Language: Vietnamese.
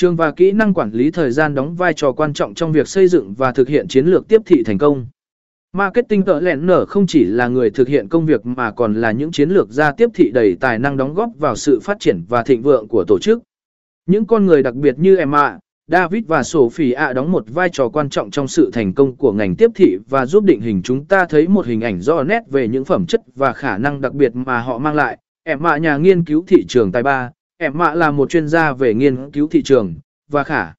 Trường và kỹ năng quản lý thời gian đóng vai trò quan trọng trong việc xây dựng và thực hiện chiến lược tiếp thị thành công. Marketing tợ lẹn nở không chỉ là người thực hiện công việc mà còn là những chiến lược gia tiếp thị đầy tài năng đóng góp vào sự phát triển và thịnh vượng của tổ chức. Những con người đặc biệt như Emma, David và Sophie ạ đóng một vai trò quan trọng trong sự thành công của ngành tiếp thị và giúp định hình chúng ta thấy một hình ảnh rõ nét về những phẩm chất và khả năng đặc biệt mà họ mang lại. Emma nhà nghiên cứu thị trường tài ba, Emma là một chuyên gia về nghiên cứu thị trường, và khả